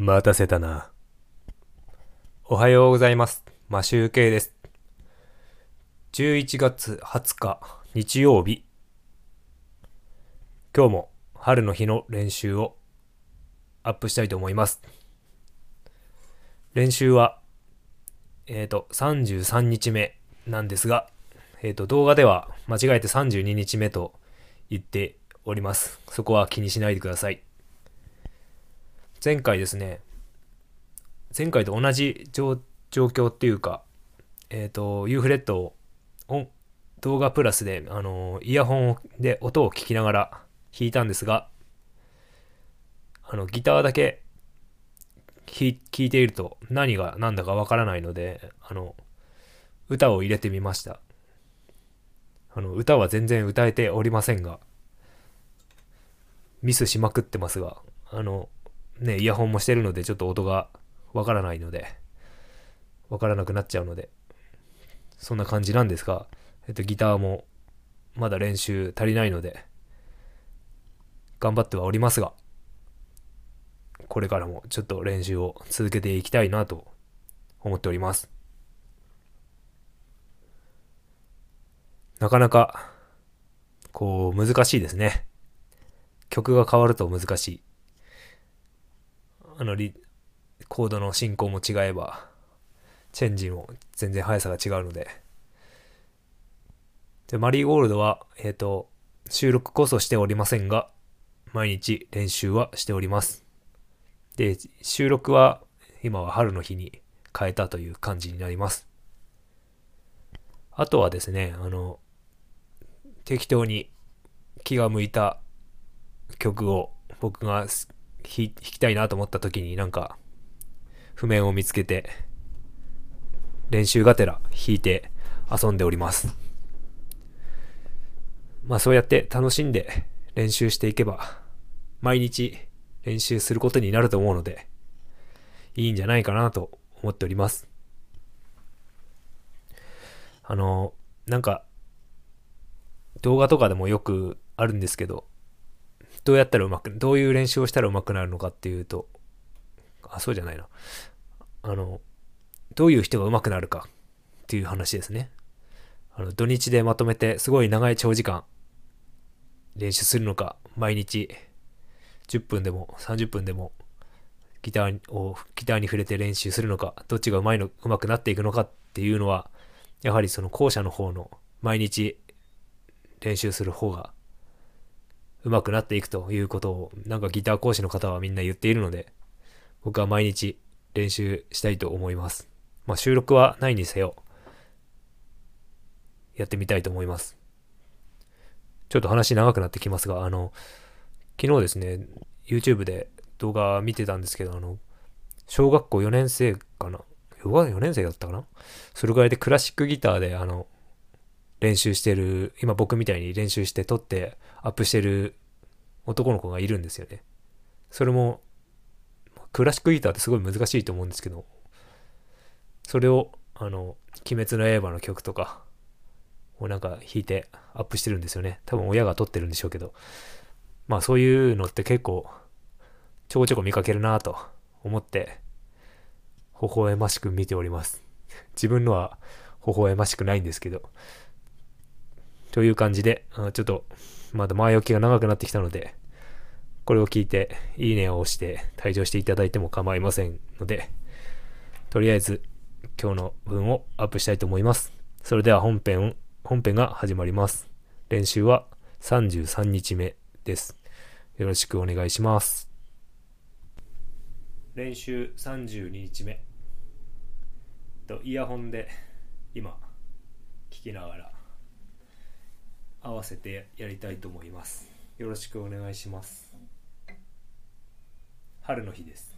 待たせたな。おはようございます。マシュウケイです。11月20日日曜日。今日も春の日の練習をアップしたいと思います。練習は、えっ、と、33日目なんですが、えっ、と、動画では間違えて32日目と言っております。そこは気にしないでください。前回ですね、前回と同じ状況っていうか、えっ、と、ユーフレットを動画プラスで、あのイヤホンで音を聞きながら弾いたんですが、あの、ギターだけ弾いいていると何が何だかわからないので、あの、歌を入れてみました。あの、歌は全然歌えておりませんが、ミスしまくってますが、あの、ね、イヤホンもしてるのでちょっと音がわからないので、わからなくなっちゃうので、そんな感じなんですが、えっと、ギターもまだ練習足りないので、頑張ってはおりますが、これからもちょっと練習を続けていきたいなと思っております。なかなか、こう、難しいですね。曲が変わると難しい。あのリ、コードの進行も違えば、チェンジも全然速さが違うので。で、マリーゴールドは、えっ、と、収録こそしておりませんが、毎日練習はしております。で、収録は今は春の日に変えたという感じになります。あとはですね、あの、適当に気が向いた曲を僕が弾弾きたいなと思った時になんか譜面を見つけて練習がてら弾いて遊んでおります。まあそうやって楽しんで練習していけば毎日練習することになると思うのでいいんじゃないかなと思っております。あの、なんか動画とかでもよくあるんですけどどうやったらうまく、どういう練習をしたらうまくなるのかっていうと、あ、そうじゃないな。あの、どういう人がうまくなるかっていう話ですね。あの、土日でまとめてすごい長い長時間練習するのか、毎日10分でも30分でもギターを、ギターに触れて練習するのか、どっちがうまいの、うまくなっていくのかっていうのは、やはりその後者の方の毎日練習する方が上手くなっていくということをなんかギター講師の方はみんな言っているので僕は毎日練習したいと思います。まあ収録はないにせよやってみたいと思います。ちょっと話長くなってきますがあの昨日ですね YouTube で動画見てたんですけどあの小学校4年生かな？4年生だったかな？それぐらいでクラシックギターであの練習してる、今僕みたいに練習して撮ってアップしてる男の子がいるんですよね。それも、クラシックギターってすごい難しいと思うんですけど、それを、あの、鬼滅の刃の曲とかをなんか弾いてアップしてるんですよね。多分親が撮ってるんでしょうけど、まあそういうのって結構ちょこちょこ見かけるなと思って、微笑ましく見ております。自分のは微笑ましくないんですけど、という感じで、ちょっとまだ前置きが長くなってきたので、これを聞いていいねを押して退場していただいても構いませんので、とりあえず今日の分をアップしたいと思います。それでは本編、本編が始まります。練習は33日目です。よろしくお願いします。練習32日目。とイヤホンで今聞きながら合わせてやりたいと思います。よろしくお願いします。春の日です。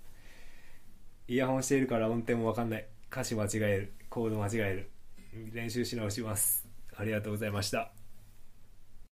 イヤホンしているから運転もわかんない。歌詞間違える。コード間違える。練習し直します。ありがとうございました。